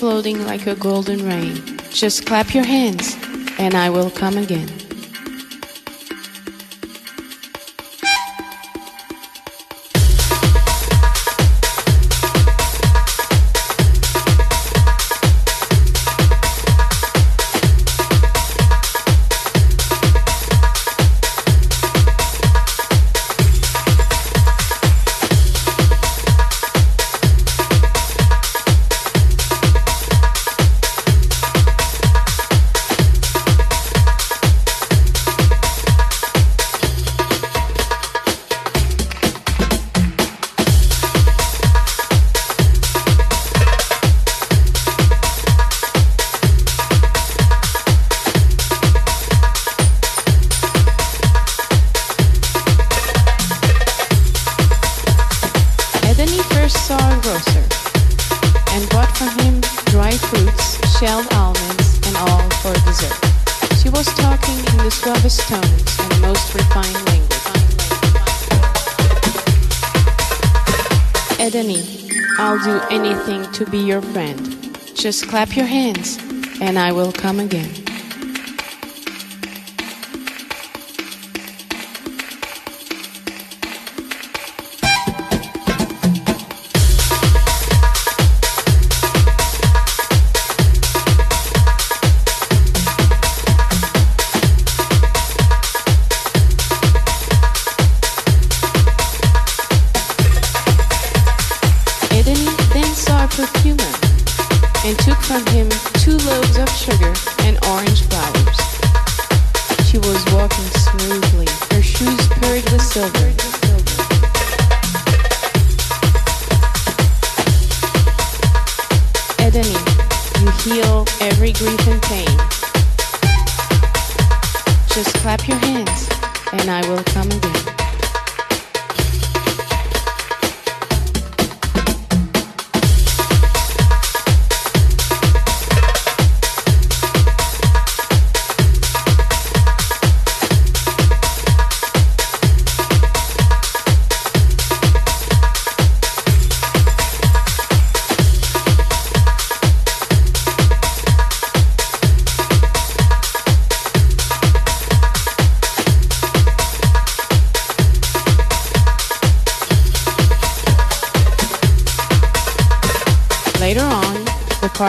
Floating like a golden rain. Just clap your hands, and I will come again. Just clap your hands and I will come again.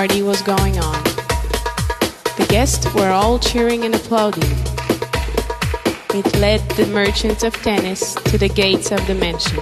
Party was going on. The guests were all cheering and applauding. It led the merchants of tennis to the gates of the mansion.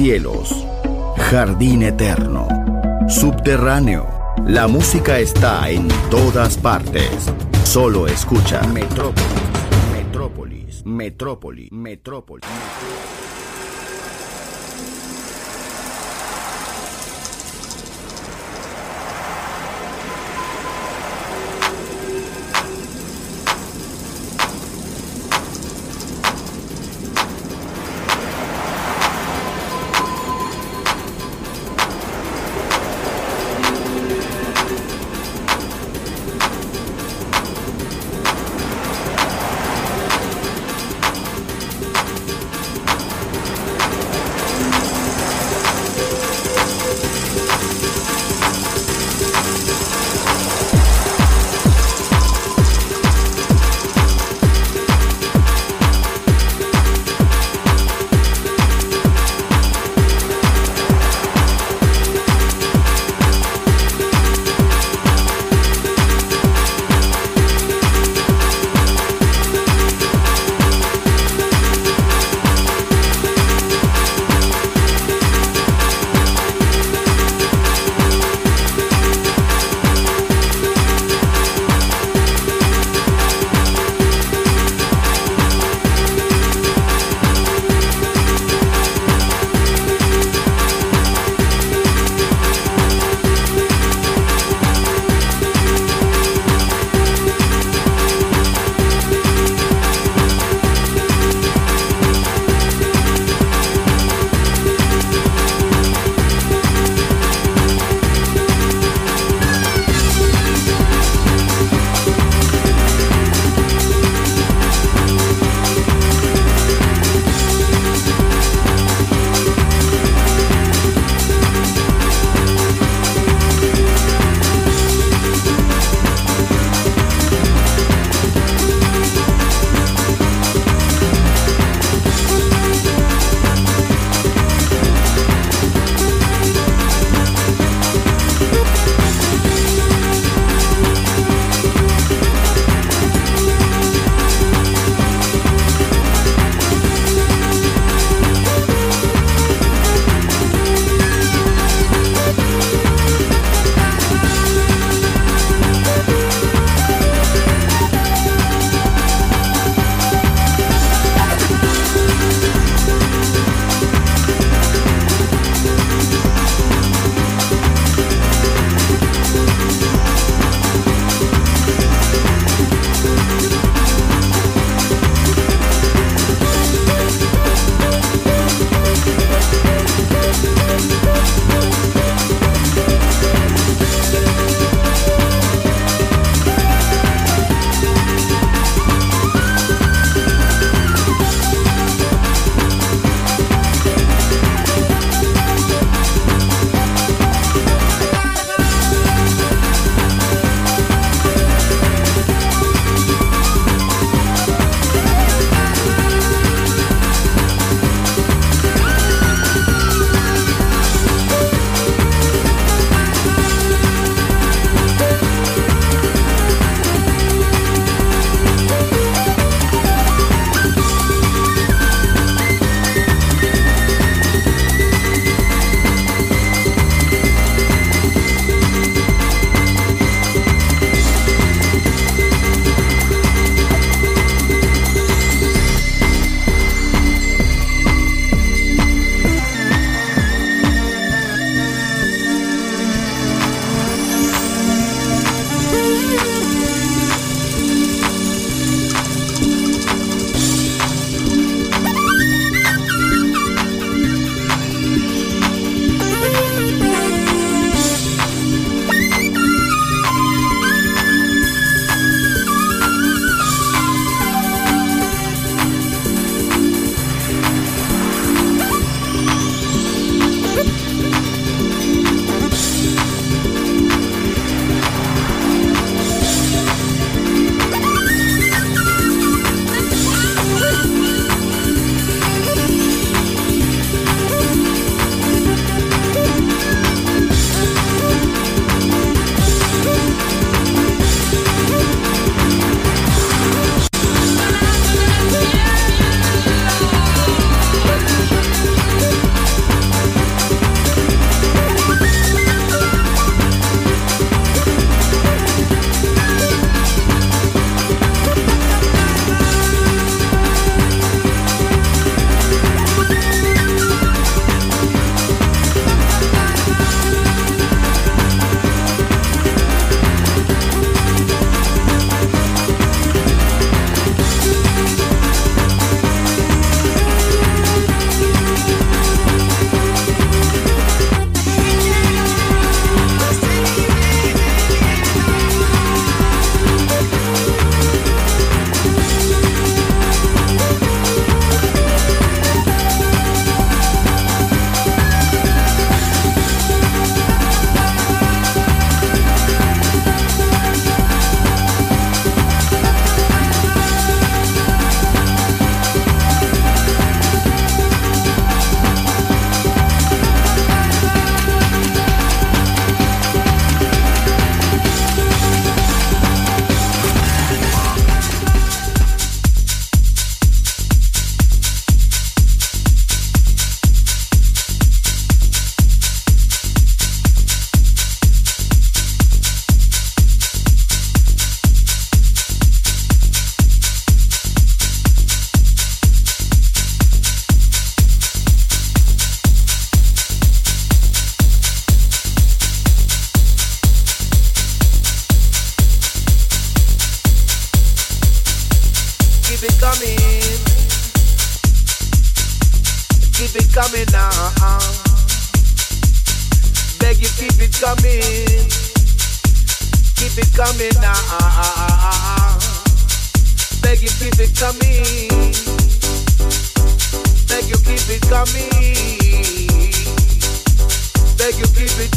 Rascacielos, Jardín Eterno, Subterráneo. La música está en todas partes. Solo escucha Metrópolis, Metrópolis, Metrópolis, Metrópolis.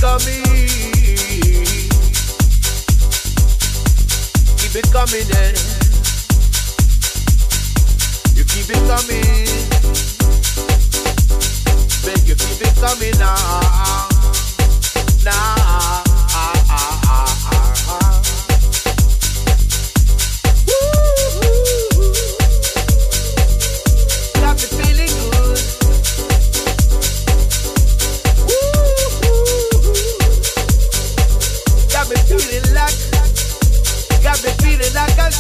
Coming Keep it coming, then You keep it on me Make it fit now. Now.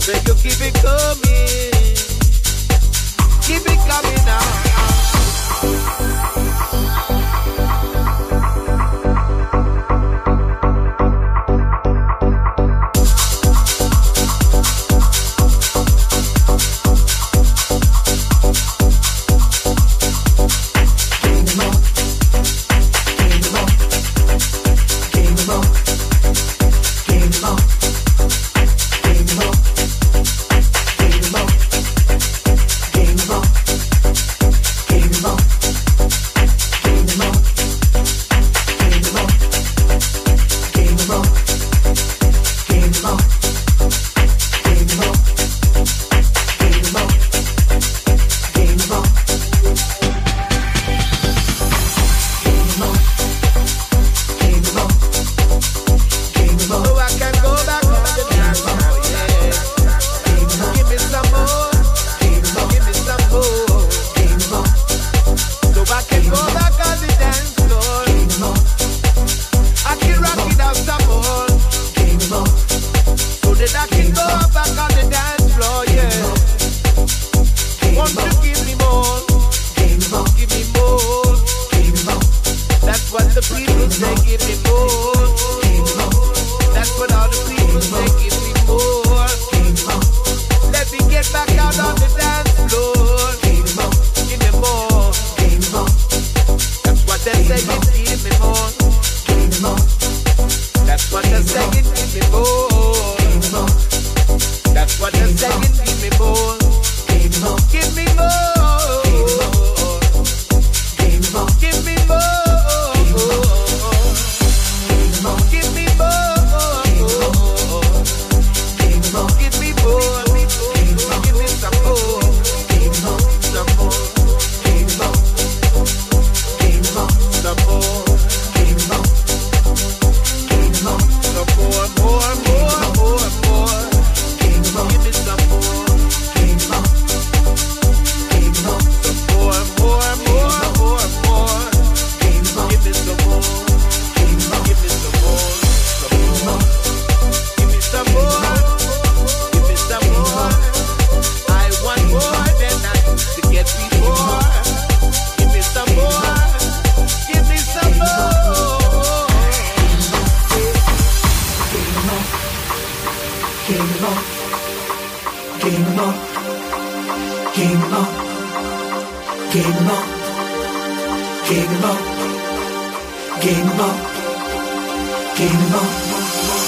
I keep it coming. Keep it coming now. Game up. Game up. Game up.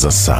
casa.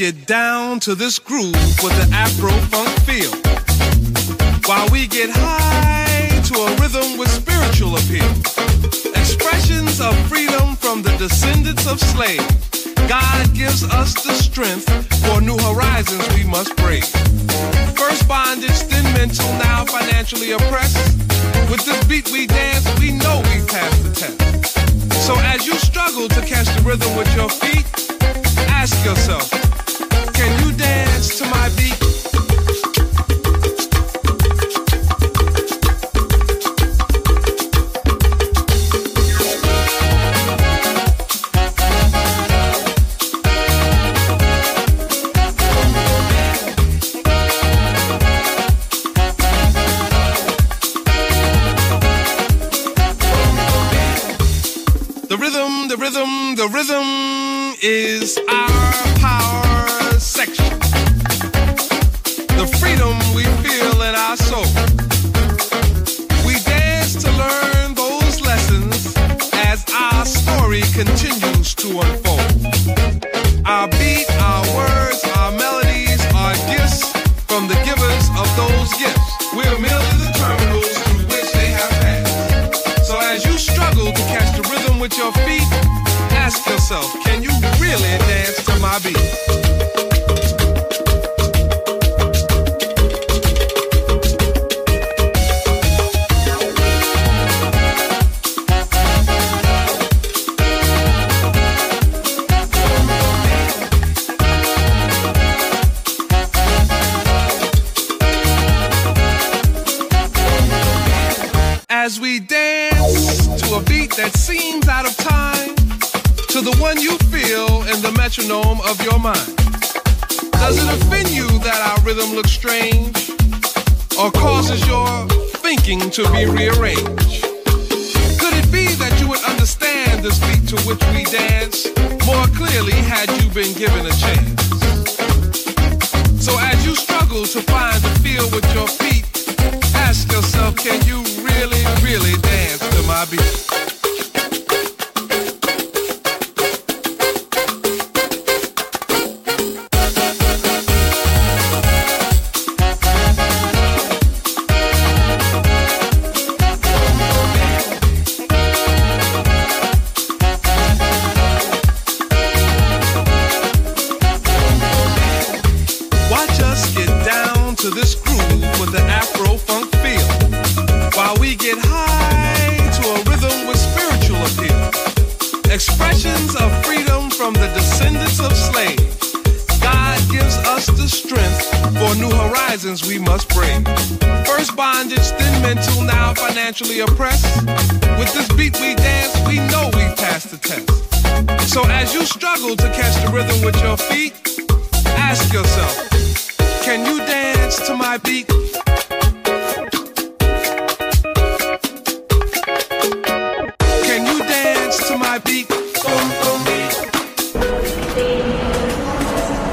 get down to this is I. horizons we must break. First bondage, then mental, now financially oppressed. With this beat we dance, we know we passed the test. So as you struggle to catch the rhythm with your feet, ask yourself, can you dance to my beat? Can you dance to my beat?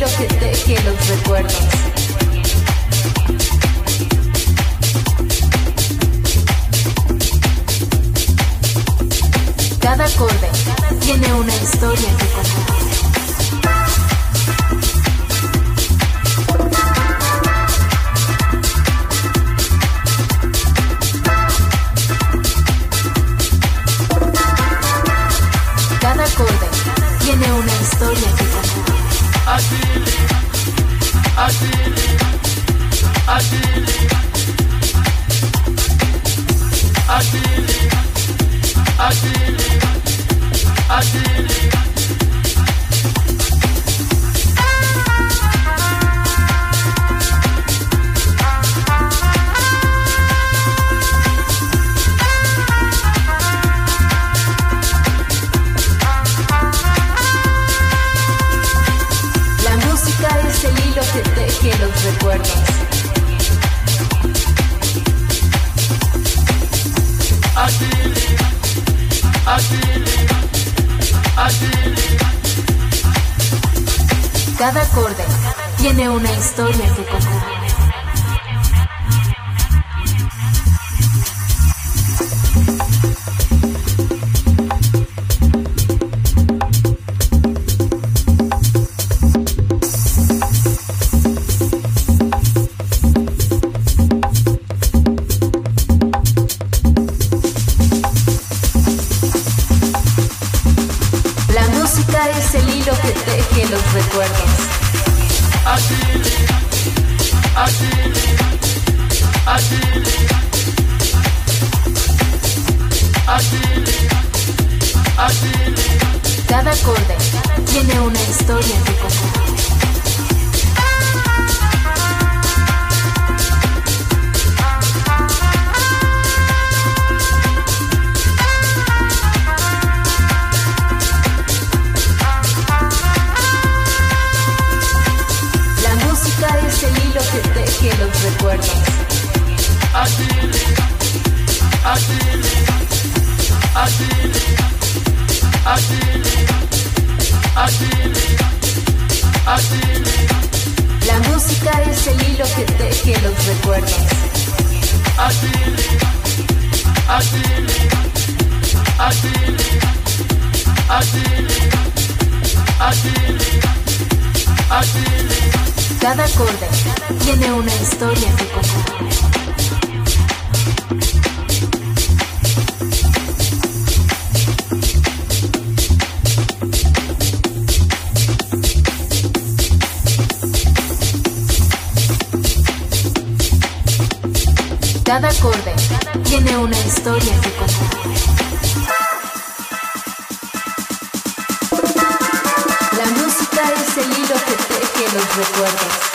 Hilo que teje los recuerdos. Cada acorde tiene una historia que contar. Una historia que contar. La música es el hilo que teje los recuerdos. Cada acorde tiene una historia que contar. Cada acorde tiene una historia que contar. La música es el hilo que teje los recuerdos.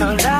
your life.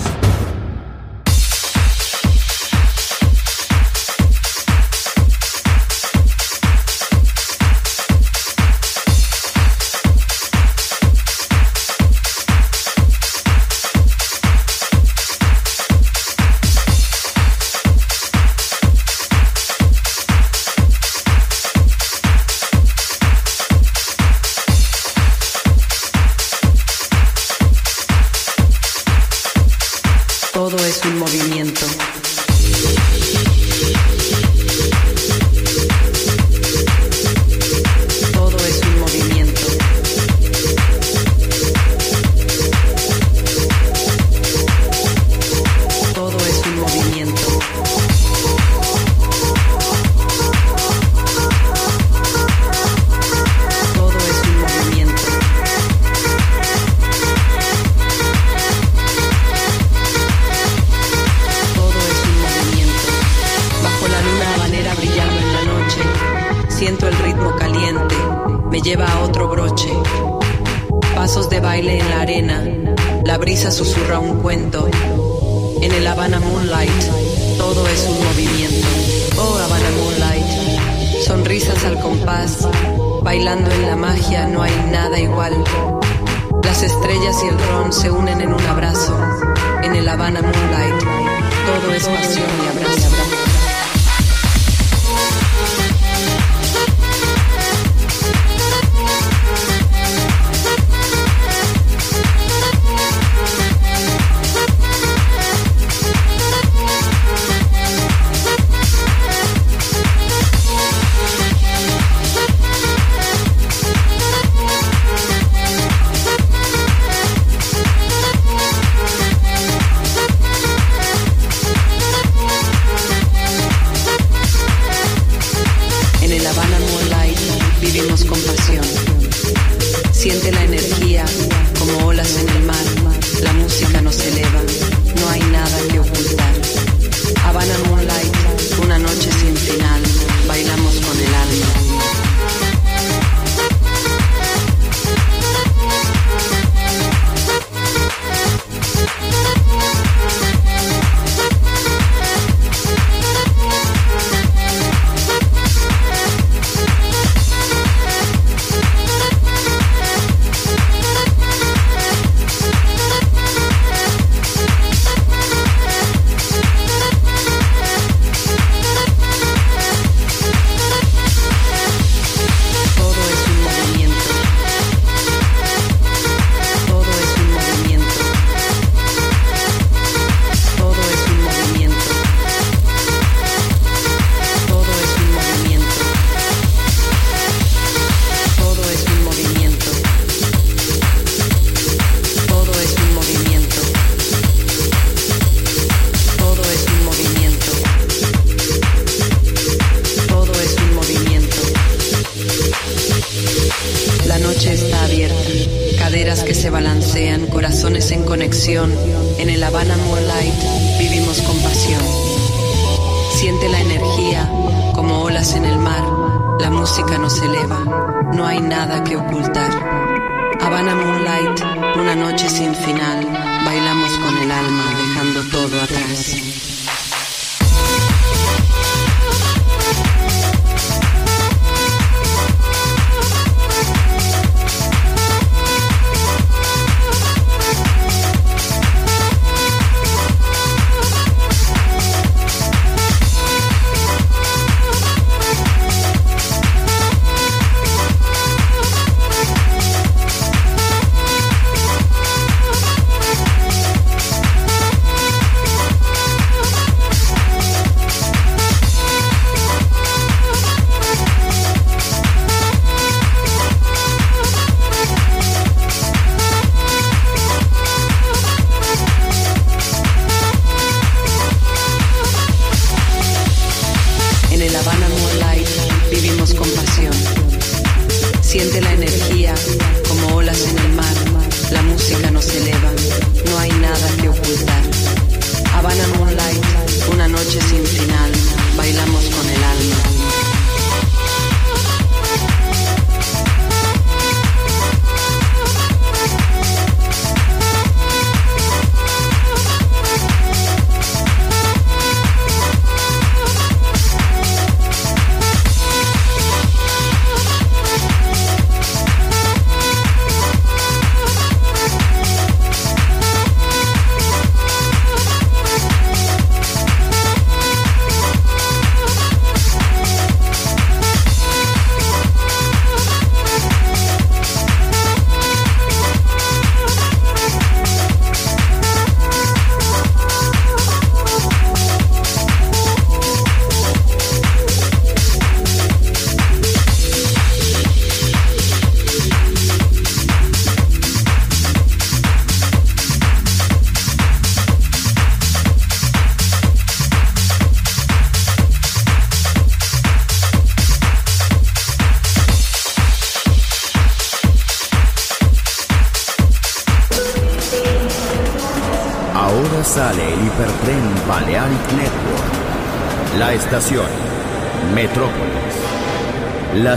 Habana Moonlight, una noche